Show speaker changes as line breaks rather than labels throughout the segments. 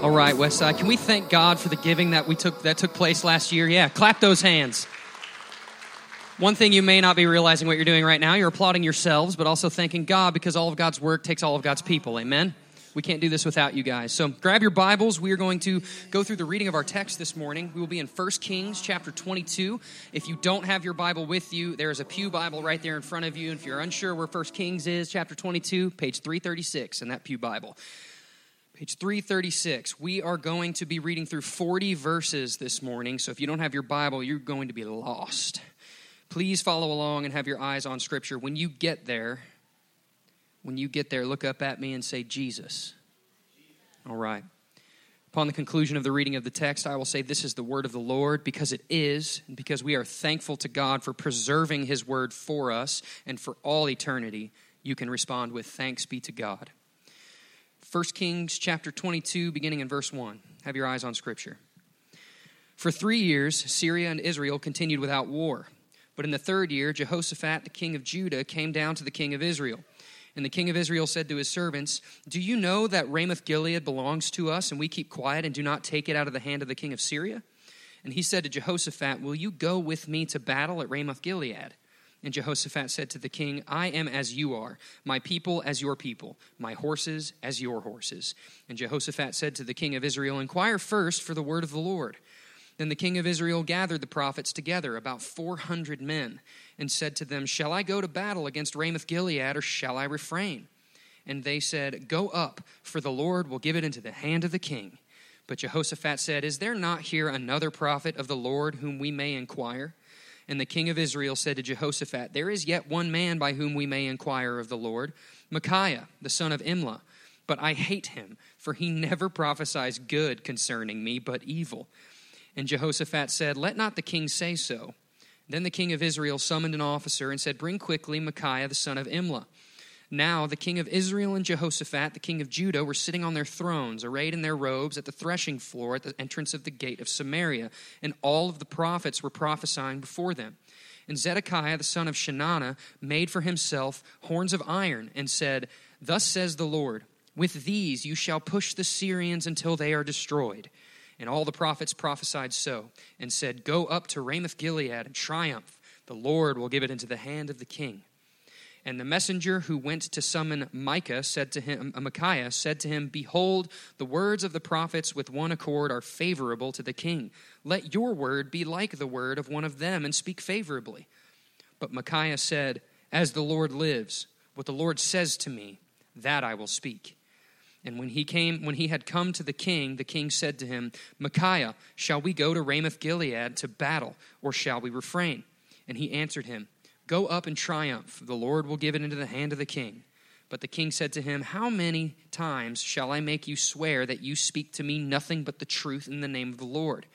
All right, Westside. Can we thank God for the giving that we took that took place last year? Yeah, clap those hands. One thing you may not be realizing what you're doing right now, you're applauding yourselves, but also thanking God because all of God's work takes all of God's people. Amen. We can't do this without you guys. So grab your Bibles. We are going to go through the reading of our text this morning. We will be in 1 Kings chapter 22. If you don't have your Bible with you, there is a Pew Bible right there in front of you. If you're unsure where 1 Kings is, chapter 22, page 336 in that Pew Bible. Page 336. We are going to be reading through 40 verses this morning. So if you don't have your Bible, you're going to be lost. Please follow along and have your eyes on Scripture. When you get there, when you get there, look up at me and say, Jesus. All right. Upon the conclusion of the reading of the text, I will say, This is the word of the Lord, because it is, and because we are thankful to God for preserving his word for us and for all eternity. You can respond with, Thanks be to God. 1 Kings chapter 22, beginning in verse 1. Have your eyes on Scripture. For three years, Syria and Israel continued without war. But in the third year, Jehoshaphat, the king of Judah, came down to the king of Israel. And the king of Israel said to his servants, Do you know that Ramoth Gilead belongs to us, and we keep quiet and do not take it out of the hand of the king of Syria? And he said to Jehoshaphat, Will you go with me to battle at Ramoth Gilead? And Jehoshaphat said to the king, I am as you are, my people as your people, my horses as your horses. And Jehoshaphat said to the king of Israel, Inquire first for the word of the Lord. Then the king of Israel gathered the prophets together, about 400 men, and said to them, Shall I go to battle against Ramoth Gilead, or shall I refrain? And they said, Go up, for the Lord will give it into the hand of the king. But Jehoshaphat said, Is there not here another prophet of the Lord whom we may inquire? And the king of Israel said to Jehoshaphat, There is yet one man by whom we may inquire of the Lord, Micaiah, the son of Imlah. But I hate him, for he never prophesies good concerning me, but evil. And Jehoshaphat said, Let not the king say so. Then the king of Israel summoned an officer and said, Bring quickly Micaiah, the son of Imlah. Now the king of Israel and Jehoshaphat, the king of Judah, were sitting on their thrones, arrayed in their robes, at the threshing floor at the entrance of the gate of Samaria, and all of the prophets were prophesying before them. And Zedekiah, the son of Chenaanah, made for himself horns of iron, and said, Thus says the Lord, With these you shall push the Syrians until they are destroyed. And all the prophets prophesied so, and said, Go up to Ramoth Gilead and triumph. The Lord will give it into the hand of the king. And the messenger who went to summon Micah said to him, uh, Micaiah said to him, Behold, the words of the prophets with one accord are favorable to the king. Let your word be like the word of one of them, and speak favorably. But Micaiah said, As the Lord lives, what the Lord says to me, that I will speak. And when he came, when he had come to the king, the king said to him, Micaiah, shall we go to Ramoth Gilead to battle, or shall we refrain? And he answered him, Go up and triumph. The Lord will give it into the hand of the king. But the king said to him, How many times shall I make you swear that you speak to me nothing but the truth in the name of the Lord?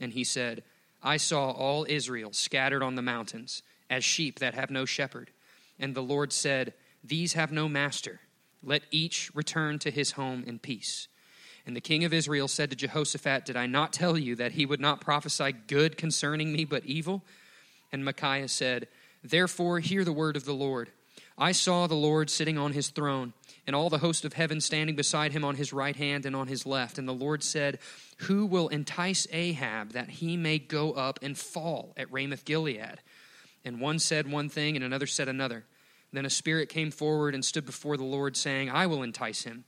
And he said, I saw all Israel scattered on the mountains, as sheep that have no shepherd. And the Lord said, These have no master. Let each return to his home in peace. And the king of Israel said to Jehoshaphat, Did I not tell you that he would not prophesy good concerning me, but evil? And Micaiah said, Therefore, hear the word of the Lord. I saw the Lord sitting on his throne, and all the host of heaven standing beside him on his right hand and on his left. And the Lord said, Who will entice Ahab that he may go up and fall at Ramoth Gilead? And one said one thing, and another said another. Then a spirit came forward and stood before the Lord, saying, I will entice him.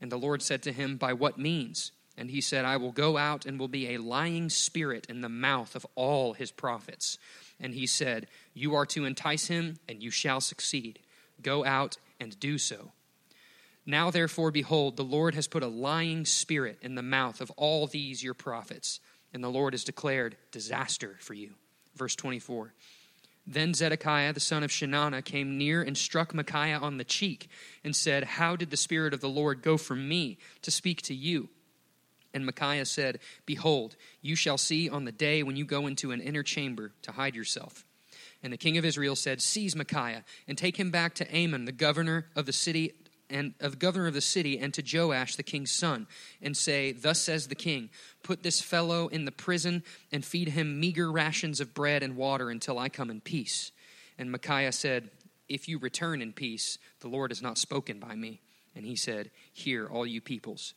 And the Lord said to him, By what means? And he said, I will go out and will be a lying spirit in the mouth of all his prophets. And he said, You are to entice him, and you shall succeed. Go out and do so. Now, therefore, behold, the Lord has put a lying spirit in the mouth of all these your prophets, and the Lord has declared disaster for you. Verse 24. Then Zedekiah, the son of Chenaanah, came near and struck Micaiah on the cheek and said, How did the Spirit of the Lord go from me to speak to you? And Micaiah said, Behold, you shall see on the day when you go into an inner chamber to hide yourself. And the king of Israel said, Seize Micaiah and take him back to Amon, the governor of the city and of governor of the city, and to Joash the king's son, and say, Thus says the king, Put this fellow in the prison and feed him meager rations of bread and water until I come in peace. And Micaiah said, If you return in peace, the Lord has not spoken by me. And he said, Hear, all you peoples.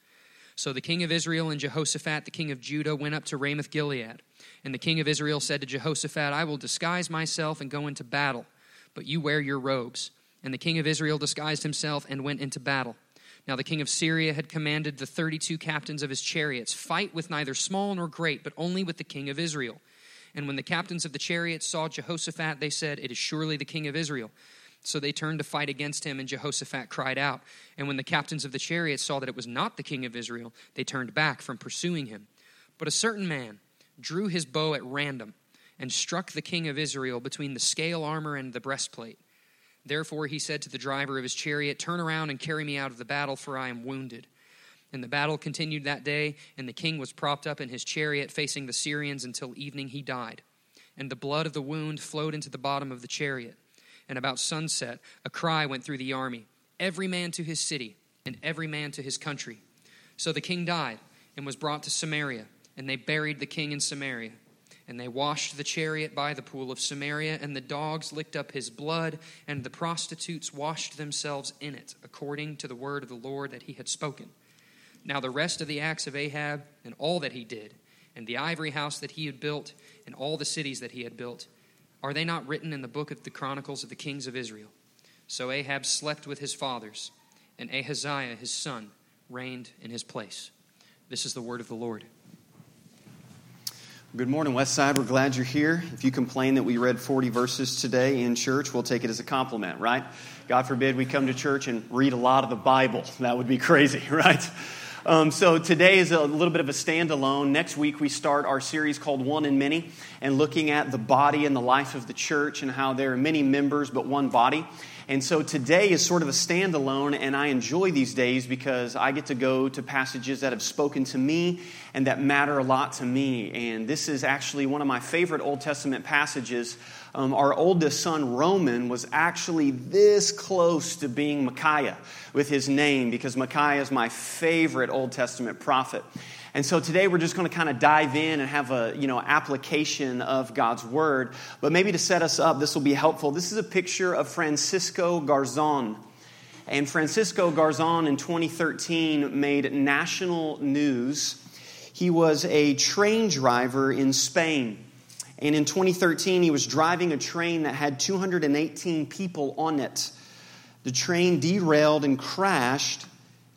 So the king of Israel and Jehoshaphat, the king of Judah, went up to Ramoth Gilead. And the king of Israel said to Jehoshaphat, I will disguise myself and go into battle, but you wear your robes. And the king of Israel disguised himself and went into battle. Now the king of Syria had commanded the 32 captains of his chariots, Fight with neither small nor great, but only with the king of Israel. And when the captains of the chariots saw Jehoshaphat, they said, It is surely the king of Israel. So they turned to fight against him, and Jehoshaphat cried out. And when the captains of the chariots saw that it was not the king of Israel, they turned back from pursuing him. But a certain man drew his bow at random and struck the king of Israel between the scale armor and the breastplate. Therefore he said to the driver of his chariot, Turn around and carry me out of the battle, for I am wounded. And the battle continued that day, and the king was propped up in his chariot facing the Syrians until evening he died. And the blood of the wound flowed into the bottom of the chariot and about sunset, a cry went through the army every man to his city, and every man to his country. So the king died and was brought to Samaria, and they buried the king in Samaria. And they washed the chariot by the pool of Samaria, and the dogs licked up his blood, and the prostitutes washed themselves in it, according to the word of the Lord that he had spoken. Now, the rest of the acts of Ahab, and all that he did, and the ivory house that he had built, and all the cities that he had built, are they not written in the book of the Chronicles of the kings of Israel? So Ahab slept with his fathers, and Ahaziah his son reigned in his place. This is the word of the Lord.
Good morning, Westside. We're glad you're here. If you complain that we read 40 verses today in church, we'll take it as a compliment, right? God forbid we come to church and read a lot of the Bible. That would be crazy, right? Um, so today is a little bit of a standalone. Next week we start our series called One in Many and looking at the body and the life of the church and how there are many members but one body. And so today is sort of a standalone, and I enjoy these days because I get to go to passages that have spoken to me and that matter a lot to me. And this is actually one of my favorite Old Testament passages. Um, our oldest son, Roman, was actually this close to being Micaiah with his name because Micaiah is my favorite Old Testament prophet. And so today we're just going to kind of dive in and have a, you know, application of God's word. But maybe to set us up, this will be helpful. This is a picture of Francisco Garzon. And Francisco Garzon in 2013 made national news. He was a train driver in Spain. And in 2013, he was driving a train that had 218 people on it. The train derailed and crashed,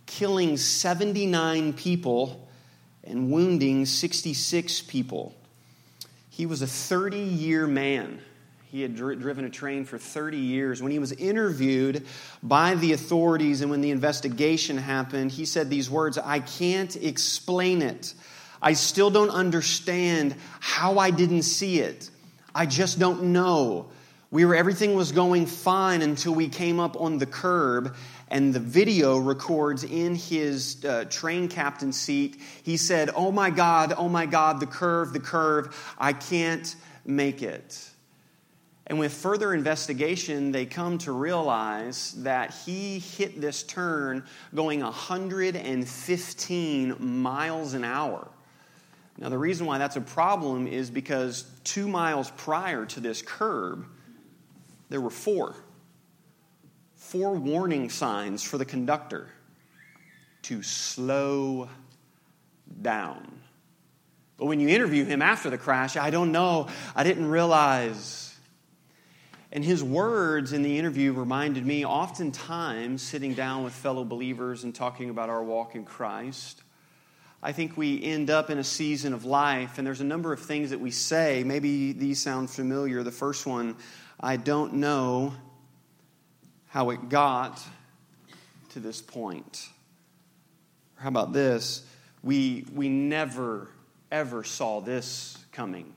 killing 79 people and wounding 66 people. He was a 30 year man. He had dri- driven a train for 30 years. When he was interviewed by the authorities and when the investigation happened, he said these words I can't explain it. I still don't understand how I didn't see it. I just don't know. We were everything was going fine until we came up on the curb and the video records in his uh, train captain seat. He said, Oh my God, oh my God, the curve, the curve, I can't make it. And with further investigation, they come to realize that he hit this turn going 115 miles an hour. Now, the reason why that's a problem is because two miles prior to this curb, there were four four warning signs for the conductor to slow down. But when you interview him after the crash, I don't know, I didn't realize. And his words in the interview reminded me oftentimes sitting down with fellow believers and talking about our walk in Christ. I think we end up in a season of life, and there's a number of things that we say. Maybe these sound familiar. The first one, I don't know how it got to this point. How about this? We, we never, ever saw this coming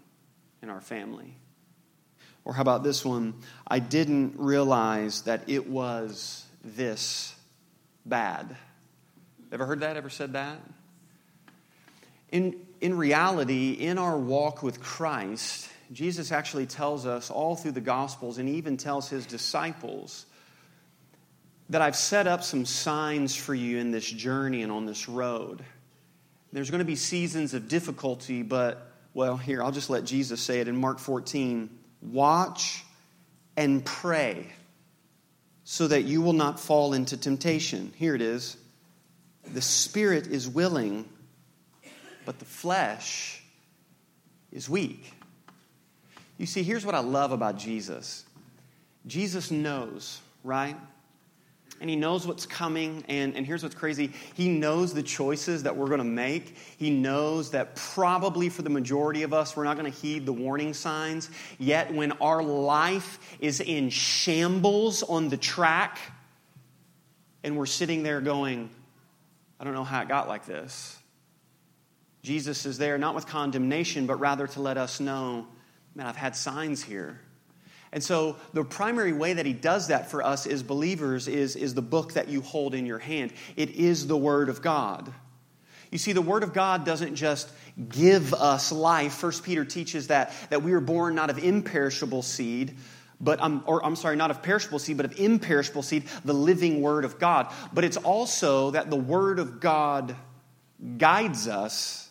in our family. Or how about this one? I didn't realize that it was this bad. Ever heard that? Ever said that? In, in reality, in our walk with Christ, Jesus actually tells us all through the Gospels and even tells his disciples that I've set up some signs for you in this journey and on this road. There's going to be seasons of difficulty, but, well, here, I'll just let Jesus say it in Mark 14. Watch and pray so that you will not fall into temptation. Here it is. the spirit is willing, but the flesh is weak. You see, here's what I love about Jesus Jesus knows, right? And he knows what's coming. And, and here's what's crazy He knows the choices that we're going to make. He knows that probably for the majority of us, we're not going to heed the warning signs. Yet, when our life is in shambles on the track, and we're sitting there going, I don't know how it got like this. Jesus is there not with condemnation, but rather to let us know, man, I've had signs here. And so the primary way that he does that for us as believers is, is the book that you hold in your hand. It is the Word of God. You see, the Word of God doesn't just give us life. First Peter teaches that, that we are born not of imperishable seed, but um, or I'm sorry, not of perishable seed, but of imperishable seed, the living Word of God. But it's also that the Word of God guides us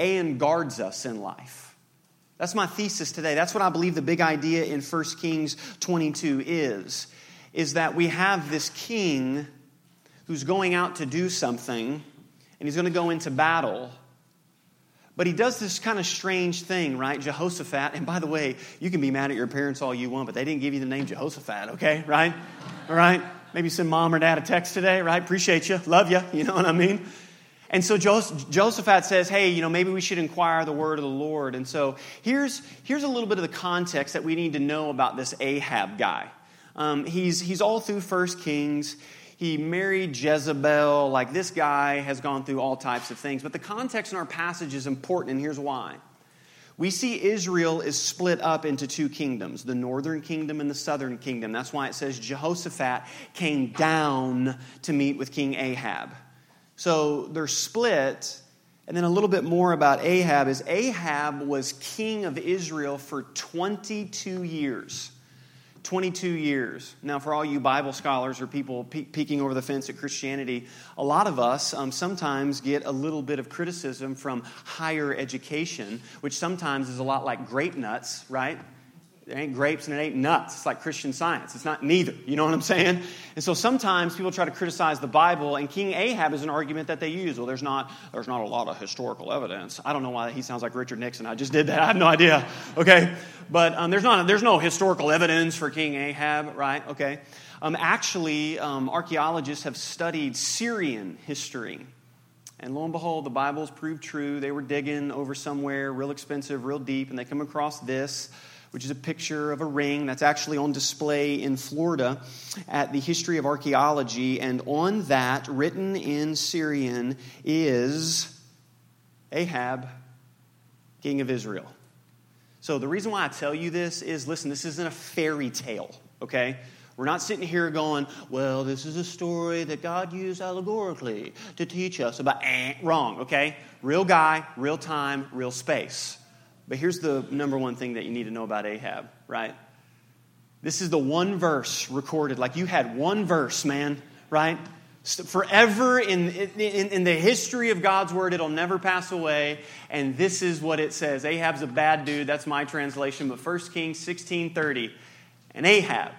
and guards us in life. That's my thesis today. That's what I believe the big idea in 1 Kings 22 is. Is that we have this king who's going out to do something, and he's going to go into battle. But he does this kind of strange thing, right? Jehoshaphat. And by the way, you can be mad at your parents all you want, but they didn't give you the name Jehoshaphat, okay? Right? All right? Maybe send mom or dad a text today, right? Appreciate you. Love you. You know what I mean? And so Jehoshaphat says, hey, you know, maybe we should inquire the word of the Lord. And so here's, here's a little bit of the context that we need to know about this Ahab guy. Um, he's, he's all through First Kings. He married Jezebel. Like this guy has gone through all types of things. But the context in our passage is important, and here's why. We see Israel is split up into two kingdoms, the northern kingdom and the southern kingdom. That's why it says Jehoshaphat came down to meet with King Ahab. So they're split. And then a little bit more about Ahab is Ahab was king of Israel for 22 years. 22 years. Now, for all you Bible scholars or people pe- peeking over the fence at Christianity, a lot of us um, sometimes get a little bit of criticism from higher education, which sometimes is a lot like grape nuts, right? It ain't grapes and it ain't nuts. It's like Christian science. It's not neither. You know what I'm saying? And so sometimes people try to criticize the Bible, and King Ahab is an argument that they use. Well, there's not, there's not a lot of historical evidence. I don't know why he sounds like Richard Nixon. I just did that. I have no idea. Okay? But um, there's, not, there's no historical evidence for King Ahab, right? Okay? Um, actually, um, archaeologists have studied Syrian history. And lo and behold, the Bible's proved true. They were digging over somewhere real expensive, real deep, and they come across this which is a picture of a ring that's actually on display in Florida at the History of Archaeology. And on that, written in Syrian, is Ahab, king of Israel. So the reason why I tell you this is listen, this isn't a fairy tale, okay? We're not sitting here going, well, this is a story that God used allegorically to teach us about. Eh, wrong, okay? Real guy, real time, real space. But here's the number one thing that you need to know about Ahab, right? This is the one verse recorded. Like you had one verse, man, right? Forever in, in, in, the history of God's word, it'll never pass away. And this is what it says Ahab's a bad dude. That's my translation. But 1 Kings 16 30. And Ahab,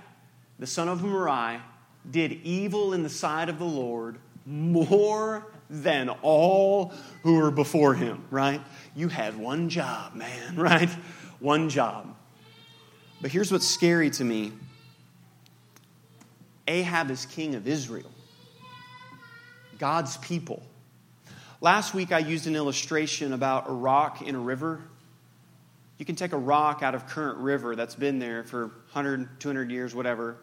the son of Omri, did evil in the sight of the Lord more than all who were before him, right? You had one job, man, right? One job. But here's what's scary to me Ahab is king of Israel, God's people. Last week I used an illustration about a rock in a river. You can take a rock out of current river that's been there for 100, 200 years, whatever.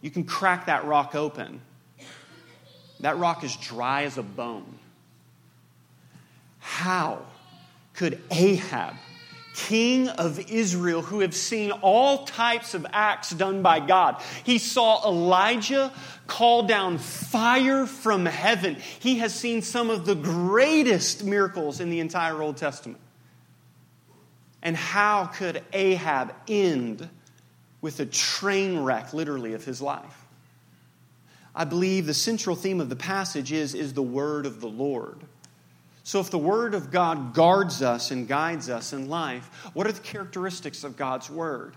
You can crack that rock open. That rock is dry as a bone. How could Ahab, king of Israel, who have seen all types of acts done by God. He saw Elijah call down fire from heaven. He has seen some of the greatest miracles in the entire Old Testament. And how could Ahab end with a train wreck, literally, of his life? I believe the central theme of the passage is, is the word of the Lord. So, if the Word of God guards us and guides us in life, what are the characteristics of God's Word?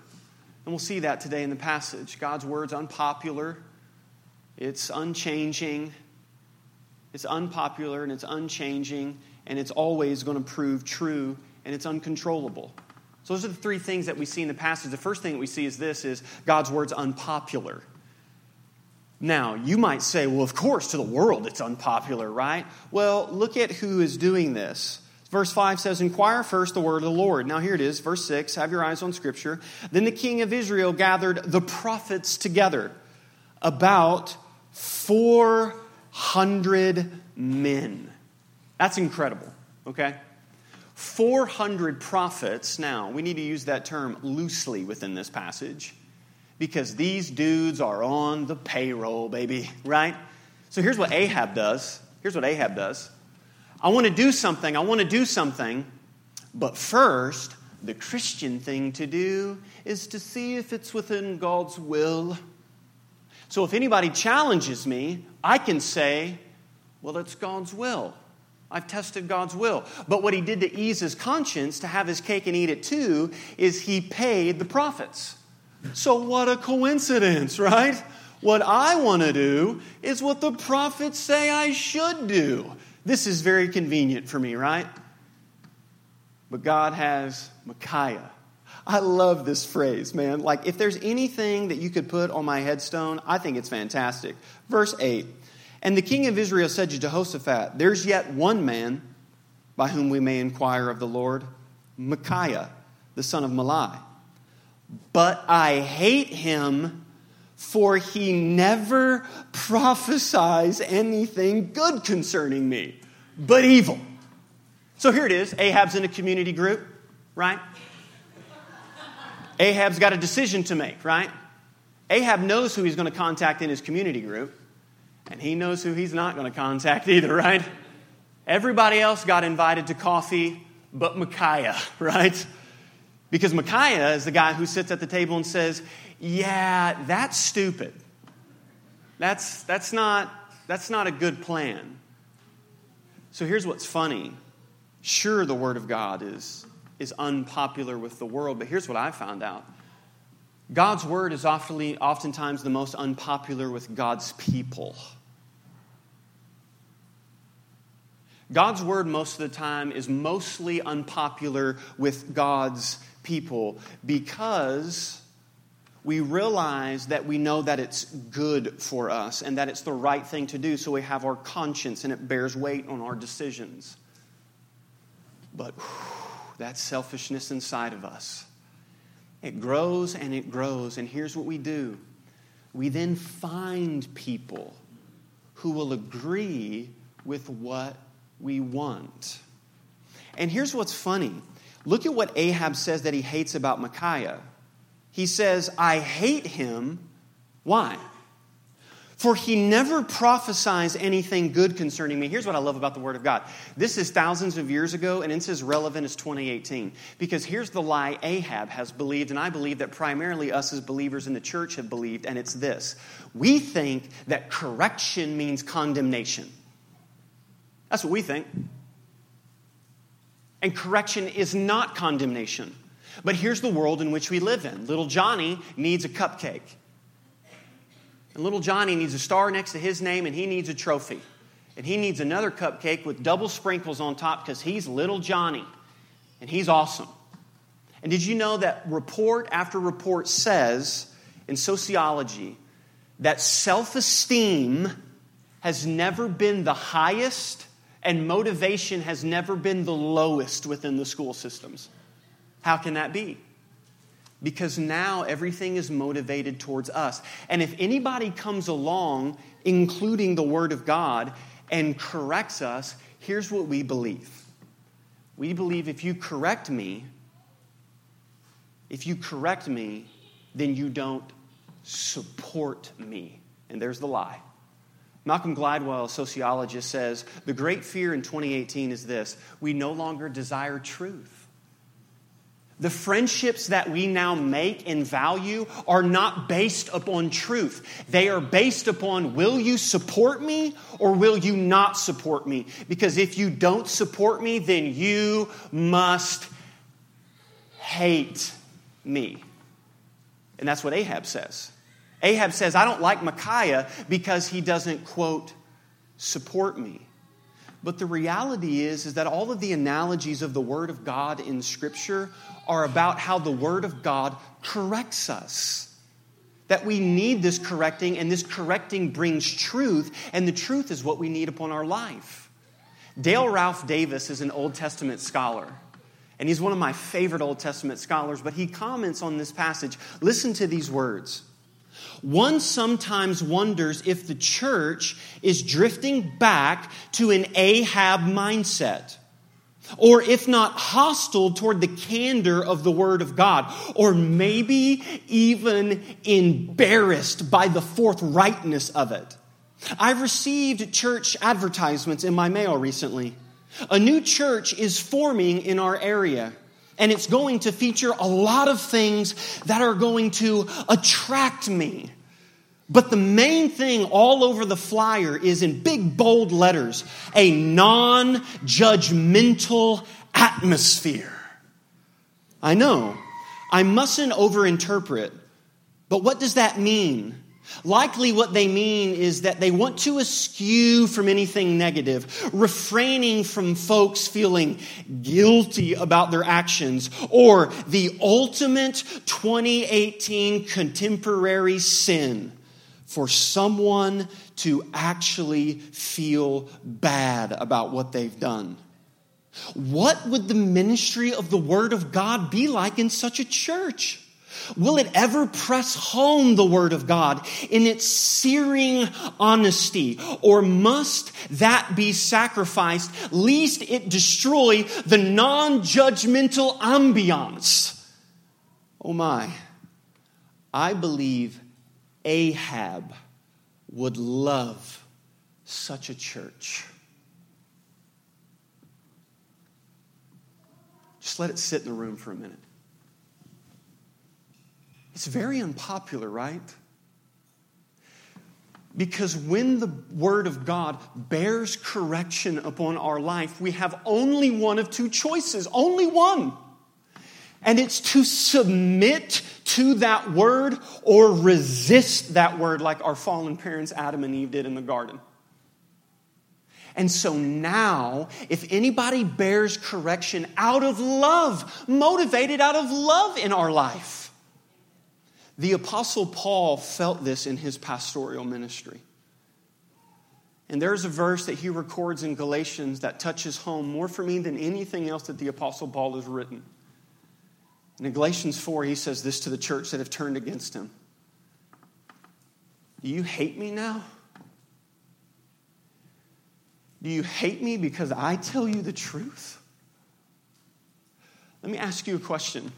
And we'll see that today in the passage. God's Word's unpopular, it's unchanging, it's unpopular, and it's unchanging, and it's always going to prove true, and it's uncontrollable. So those are the three things that we see in the passage. The first thing that we see is this is God's word's unpopular. Now, you might say, well, of course, to the world it's unpopular, right? Well, look at who is doing this. Verse 5 says, Inquire first the word of the Lord. Now, here it is, verse 6. Have your eyes on Scripture. Then the king of Israel gathered the prophets together, about 400 men. That's incredible, okay? 400 prophets. Now, we need to use that term loosely within this passage because these dudes are on the payroll, baby, right? So here's what Ahab does. Here's what Ahab does. I want to do something. I want to do something. But first, the Christian thing to do is to see if it's within God's will. So if anybody challenges me, I can say, well, it's God's will. I've tested God's will. But what he did to ease his conscience, to have his cake and eat it too, is he paid the prophets. So, what a coincidence, right? What I want to do is what the prophets say I should do. This is very convenient for me, right? But God has Micaiah. I love this phrase, man. Like, if there's anything that you could put on my headstone, I think it's fantastic. Verse 8 And the king of Israel said to Jehoshaphat, There's yet one man by whom we may inquire of the Lord, Micaiah, the son of Imlah. But I hate him, for he never prophesies anything good concerning me, but evil. So here it is Ahab's in a community group, right? Ahab's got a decision to make, right? Ahab knows who he's going to contact in his community group, and he knows who he's not going to contact either, right? Everybody else got invited to coffee but Micaiah, right? Because Micaiah is the guy who sits at the table and says, Yeah, that's stupid. That's, that's, not, that's not a good plan. So here's what's funny. Sure, the Word of God is, is unpopular with the world, but here's what I found out God's Word is often, oftentimes the most unpopular with God's people. God's Word, most of the time, is mostly unpopular with God's people because we realize that we know that it's good for us and that it's the right thing to do, so we have our conscience and it bears weight on our decisions. But whew, that selfishness inside of us, it grows and it grows. And here's what we do we then find people who will agree with what we want. And here's what's funny Look at what Ahab says that he hates about Micaiah. He says, I hate him. Why? For he never prophesies anything good concerning me. Here's what I love about the Word of God. This is thousands of years ago, and it's as relevant as 2018. Because here's the lie Ahab has believed, and I believe that primarily us as believers in the church have believed, and it's this. We think that correction means condemnation. That's what we think. And correction is not condemnation. But here's the world in which we live in. Little Johnny needs a cupcake. And little Johnny needs a star next to his name, and he needs a trophy. And he needs another cupcake with double sprinkles on top because he's little Johnny. And he's awesome. And did you know that report after report says in sociology that self esteem has never been the highest and motivation has never been the lowest within the school systems. How can that be? Because now everything is motivated towards us. And if anybody comes along, including the Word of God, and corrects us, here's what we believe. We believe if you correct me, if you correct me, then you don't support me. And there's the lie. Malcolm Gladwell, a sociologist, says the great fear in 2018 is this we no longer desire truth. The friendships that we now make and value are not based upon truth. They are based upon will you support me or will you not support me? Because if you don't support me, then you must hate me. And that's what Ahab says. Ahab says, I don't like Micaiah because he doesn't, quote, support me. But the reality is, is that all of the analogies of the Word of God in Scripture are about how the Word of God corrects us. That we need this correcting, and this correcting brings truth, and the truth is what we need upon our life. Dale Ralph Davis is an Old Testament scholar, and he's one of my favorite Old Testament scholars, but he comments on this passage. Listen to these words. One sometimes wonders if the church is drifting back to an Ahab mindset. Or if not hostile toward the candor of the Word of God, or maybe even embarrassed by the forthrightness of it. I've received church advertisements in my mail recently. A new church is forming in our area and it's going to feature a lot of things that are going to attract me. But the main thing all over the flyer is in big bold letters a non judgmental atmosphere. I know, I mustn't overinterpret, but what does that mean? Likely, what they mean is that they want to eschew from anything negative, refraining from folks feeling guilty about their actions, or the ultimate 2018 contemporary sin for someone to actually feel bad about what they've done. What would the ministry of the Word of God be like in such a church? Will it ever press home the Word of God in its searing honesty? Or must that be sacrificed lest it destroy the non judgmental ambiance? Oh my, I believe Ahab would love such a church. Just let it sit in the room for a minute. It's very unpopular, right? Because when the Word of God bears correction upon our life, we have only one of two choices, only one. And it's to submit to that Word or resist that Word, like our fallen parents, Adam and Eve, did in the garden. And so now, if anybody bears correction out of love, motivated out of love in our life, the Apostle Paul felt this in his pastoral ministry. And there's a verse that he records in Galatians that touches home more for me than anything else that the Apostle Paul has written. And in Galatians 4, he says this to the church that have turned against him Do you hate me now? Do you hate me because I tell you the truth? Let me ask you a question.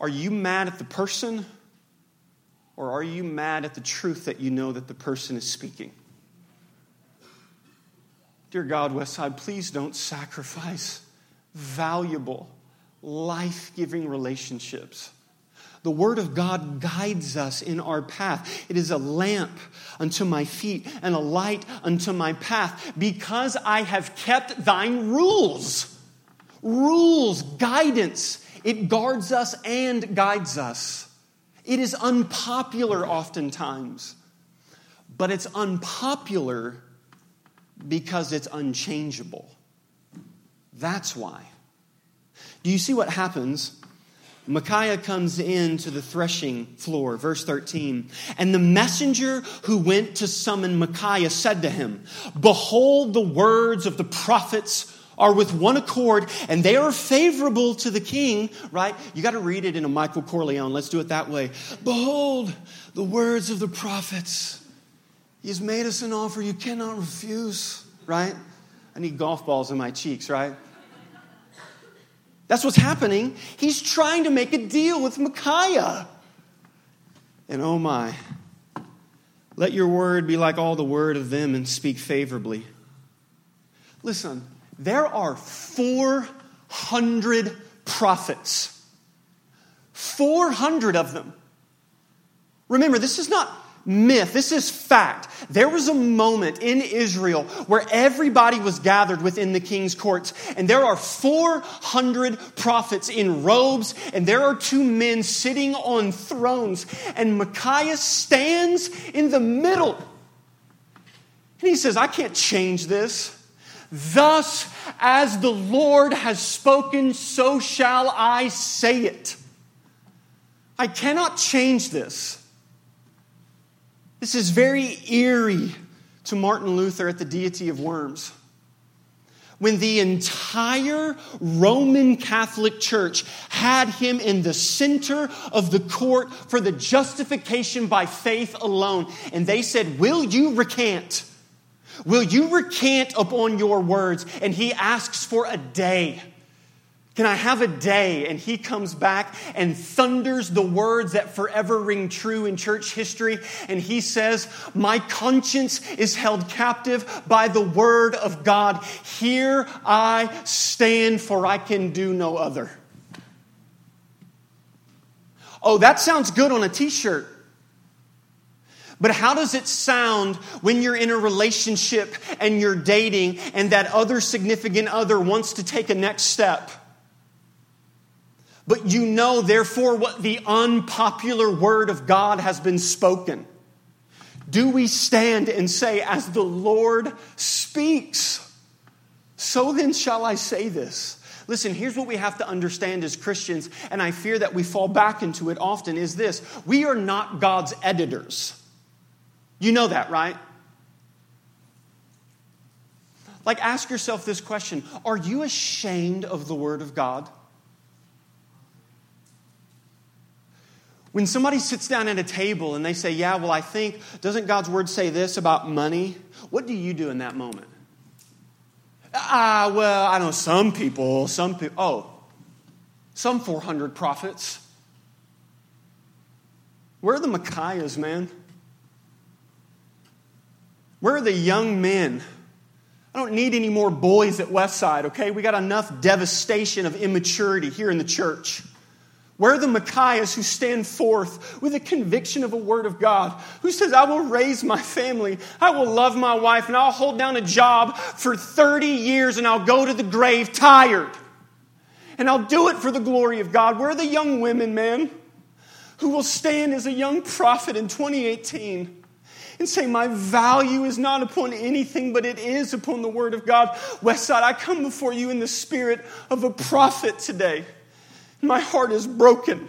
Are you mad at the person or are you mad at the truth that you know that the person is speaking? Dear God, Westside, please don't sacrifice valuable, life giving relationships. The Word of God guides us in our path. It is a lamp unto my feet and a light unto my path because I have kept thine rules. Rules, guidance it guards us and guides us. It is unpopular oftentimes, but it's unpopular because it's unchangeable. That's why. Do you see what happens? Micaiah comes in to the threshing floor, verse 13. And the messenger who went to summon Micaiah said to him, Behold the words of the prophets are with one accord and they are favorable to the king, right? You got to read it in a Michael Corleone. Let's do it that way. Behold the words of the prophets. He has made us an offer you cannot refuse, right? I need golf balls in my cheeks, right? That's what's happening. He's trying to make a deal with Micaiah. And oh my, let your word be like all the word of them and speak favorably. Listen, there are 400 prophets. 400 of them. Remember, this is not myth, this is fact. There was a moment in Israel where everybody was gathered within the king's courts, and there are 400 prophets in robes, and there are two men sitting on thrones, and Micaiah stands in the middle. And he says, I can't change this. Thus, as the Lord has spoken, so shall I say it. I cannot change this. This is very eerie to Martin Luther at the Diet of Worms. When the entire Roman Catholic Church had him in the center of the court for the justification by faith alone, and they said, Will you recant? Will you recant upon your words? And he asks for a day. Can I have a day? And he comes back and thunders the words that forever ring true in church history. And he says, My conscience is held captive by the word of God. Here I stand, for I can do no other. Oh, that sounds good on a t shirt. But how does it sound when you're in a relationship and you're dating and that other significant other wants to take a next step? But you know, therefore, what the unpopular word of God has been spoken. Do we stand and say, As the Lord speaks, so then shall I say this? Listen, here's what we have to understand as Christians, and I fear that we fall back into it often is this we are not God's editors. You know that, right? Like, ask yourself this question Are you ashamed of the Word of God? When somebody sits down at a table and they say, Yeah, well, I think, doesn't God's Word say this about money? What do you do in that moment? Ah, well, I know some people, some people, oh, some 400 prophets. Where are the Micaiahs, man? Where are the young men? I don't need any more boys at Westside, okay? We got enough devastation of immaturity here in the church. Where are the Micaiahs who stand forth with a conviction of a word of God, who says, I will raise my family, I will love my wife, and I'll hold down a job for 30 years and I'll go to the grave tired. And I'll do it for the glory of God. Where are the young women, man, who will stand as a young prophet in 2018? And say, My value is not upon anything, but it is upon the Word of God. Westside, I come before you in the spirit of a prophet today. My heart is broken.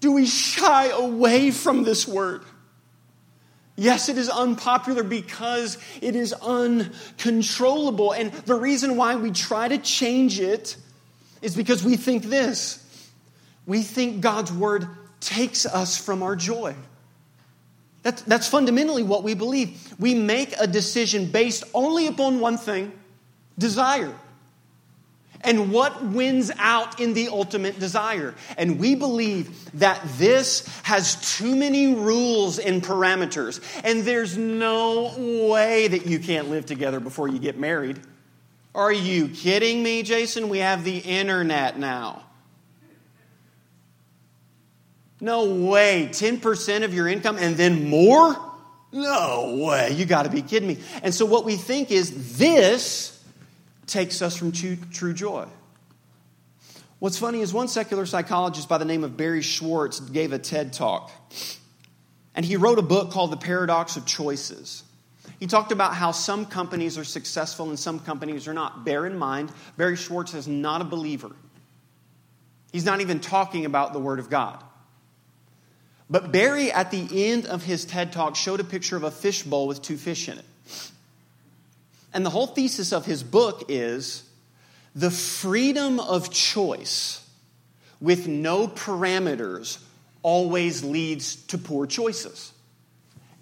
Do we shy away from this Word? Yes, it is unpopular because it is uncontrollable. And the reason why we try to change it is because we think this we think God's Word takes us from our joy. That's, that's fundamentally what we believe. We make a decision based only upon one thing desire. And what wins out in the ultimate desire? And we believe that this has too many rules and parameters, and there's no way that you can't live together before you get married. Are you kidding me, Jason? We have the internet now. No way. 10% of your income and then more? No way. You got to be kidding me. And so, what we think is this takes us from true, true joy. What's funny is one secular psychologist by the name of Barry Schwartz gave a TED talk. And he wrote a book called The Paradox of Choices. He talked about how some companies are successful and some companies are not. Bear in mind, Barry Schwartz is not a believer. He's not even talking about the Word of God. But Barry, at the end of his TED talk, showed a picture of a fishbowl with two fish in it. And the whole thesis of his book is the freedom of choice with no parameters always leads to poor choices.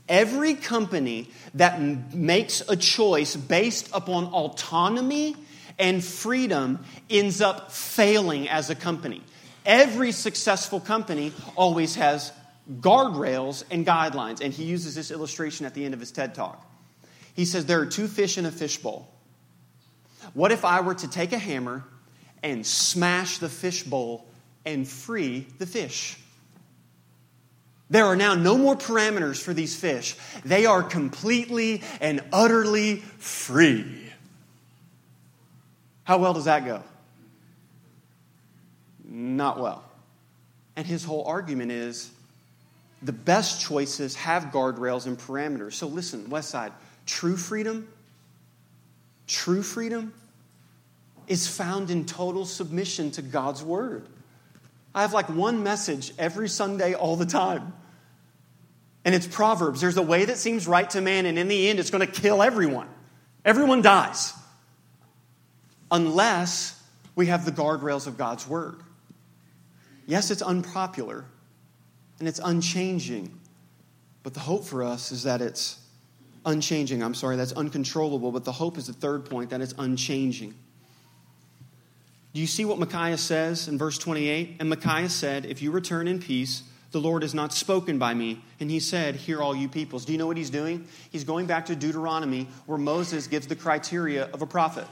Every company that makes a choice based upon autonomy and freedom ends up failing as a company. Every successful company always has guardrails and guidelines. And he uses this illustration at the end of his TED talk. He says, There are two fish in a fishbowl. What if I were to take a hammer and smash the fishbowl and free the fish? There are now no more parameters for these fish. They are completely and utterly free. How well does that go? Not well. And his whole argument is the best choices have guardrails and parameters. So listen, Westside, true freedom True freedom is found in total submission to God's word. I have like one message every Sunday all the time. And it's Proverbs. There's a way that seems right to man, and in the end, it's going to kill everyone. Everyone dies. Unless we have the guardrails of God's word. Yes, it's unpopular and it's unchanging. But the hope for us is that it's unchanging. I'm sorry, that's uncontrollable. But the hope is the third point that it's unchanging. Do you see what Micaiah says in verse 28? And Micaiah said, If you return in peace, the Lord has not spoken by me. And he said, Hear all you peoples. Do you know what he's doing? He's going back to Deuteronomy, where Moses gives the criteria of a prophet.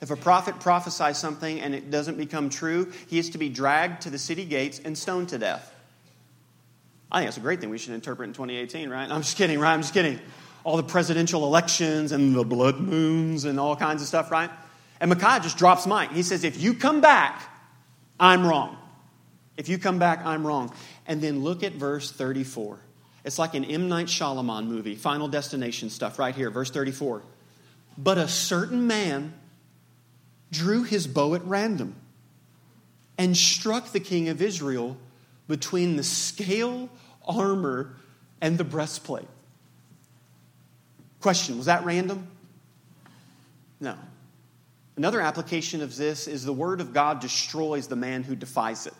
If a prophet prophesies something and it doesn't become true, he is to be dragged to the city gates and stoned to death. I think that's a great thing we should interpret in 2018, right? I'm just kidding, right? I'm just kidding. All the presidential elections and the blood moons and all kinds of stuff, right? And Micaiah just drops mic. He says, If you come back, I'm wrong. If you come back, I'm wrong. And then look at verse 34. It's like an M. Night Shyamalan movie, Final Destination stuff, right here, verse 34. But a certain man drew his bow at random and struck the king of Israel between the scale armor and the breastplate. Question Was that random? No. Another application of this is the word of God destroys the man who defies it.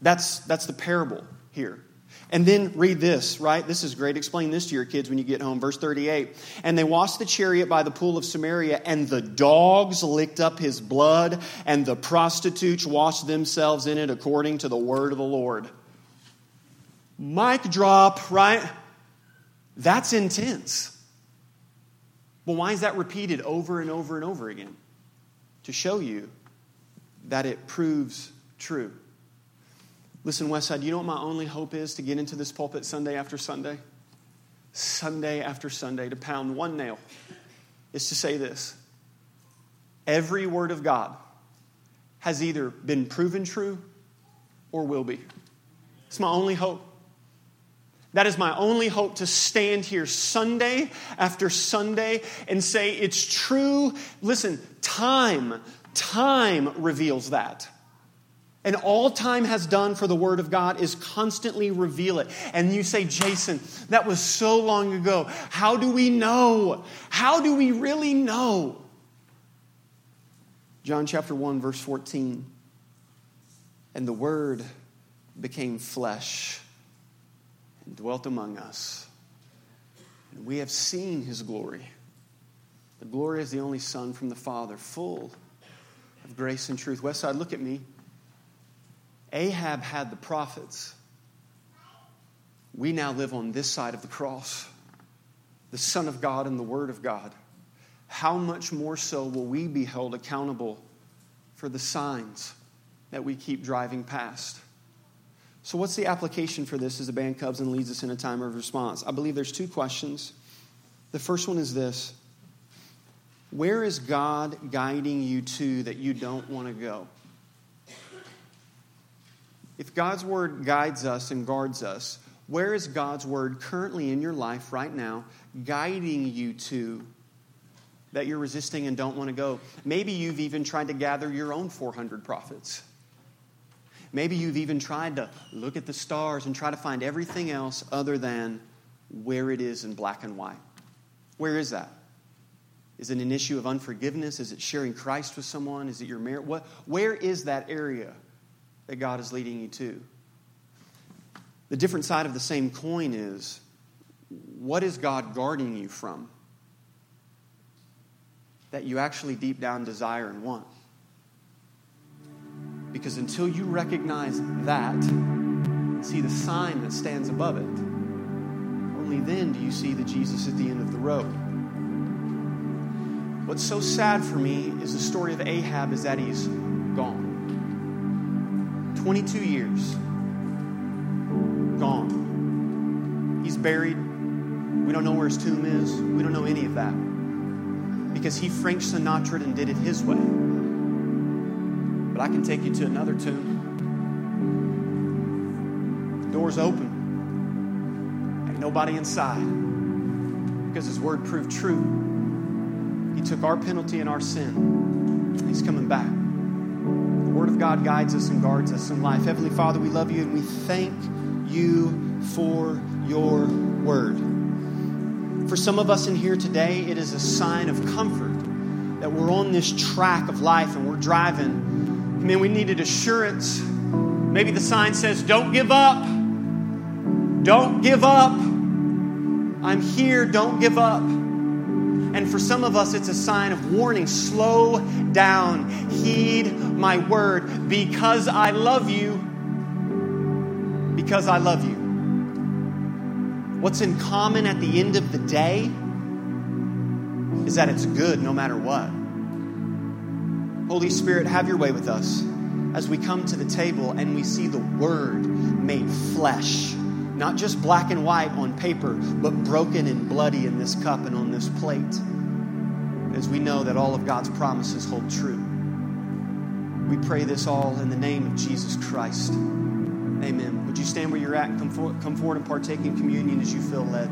That's, that's the parable here. And then read this, right? This is great. Explain this to your kids when you get home. Verse 38. And they washed the chariot by the pool of Samaria, and the dogs licked up his blood, and the prostitutes washed themselves in it according to the word of the Lord. Mic drop, right? That's intense. Well, why is that repeated over and over and over again? To show you that it proves true. Listen, Westside, you know what my only hope is to get into this pulpit Sunday after Sunday? Sunday after Sunday, to pound one nail, is to say this every word of God has either been proven true or will be. It's my only hope. That is my only hope to stand here Sunday after Sunday and say it's true. Listen, time, time reveals that. And all time has done for the Word of God is constantly reveal it. And you say, Jason, that was so long ago. How do we know? How do we really know? John chapter 1, verse 14. And the Word became flesh and dwelt among us. And we have seen his glory. The glory is the only Son from the Father, full of grace and truth. Westside, look at me. Ahab had the prophets. We now live on this side of the cross, the Son of God and the Word of God. How much more so will we be held accountable for the signs that we keep driving past? So, what's the application for this as the band comes and leads us in a time of response? I believe there's two questions. The first one is this Where is God guiding you to that you don't want to go? If God's word guides us and guards us, where is God's word currently in your life right now guiding you to that you're resisting and don't want to go? Maybe you've even tried to gather your own 400 prophets. Maybe you've even tried to look at the stars and try to find everything else other than where it is in black and white. Where is that? Is it an issue of unforgiveness? Is it sharing Christ with someone? Is it your marriage? What, where is that area? that God is leading you to. The different side of the same coin is what is God guarding you from that you actually deep down desire and want? Because until you recognize that, see the sign that stands above it, only then do you see the Jesus at the end of the road. What's so sad for me is the story of Ahab is that he's gone. 22 years. Gone. He's buried. We don't know where his tomb is. We don't know any of that. Because he Frank Sinatra and did it his way. But I can take you to another tomb. The door's open. Ain't nobody inside. Because his word proved true. He took our penalty and our sin. He's coming back. The Word of God guides us and guards us in life. Heavenly Father, we love you and we thank you for your Word. For some of us in here today, it is a sign of comfort that we're on this track of life and we're driving. I mean, we needed assurance. Maybe the sign says, Don't give up. Don't give up. I'm here. Don't give up. And for some of us, it's a sign of warning. Slow down. Heed my word because I love you. Because I love you. What's in common at the end of the day is that it's good no matter what. Holy Spirit, have your way with us as we come to the table and we see the Word made flesh. Not just black and white on paper, but broken and bloody in this cup and on this plate. As we know that all of God's promises hold true. We pray this all in the name of Jesus Christ. Amen. Would you stand where you're at come, come forward and partake in communion as you feel led?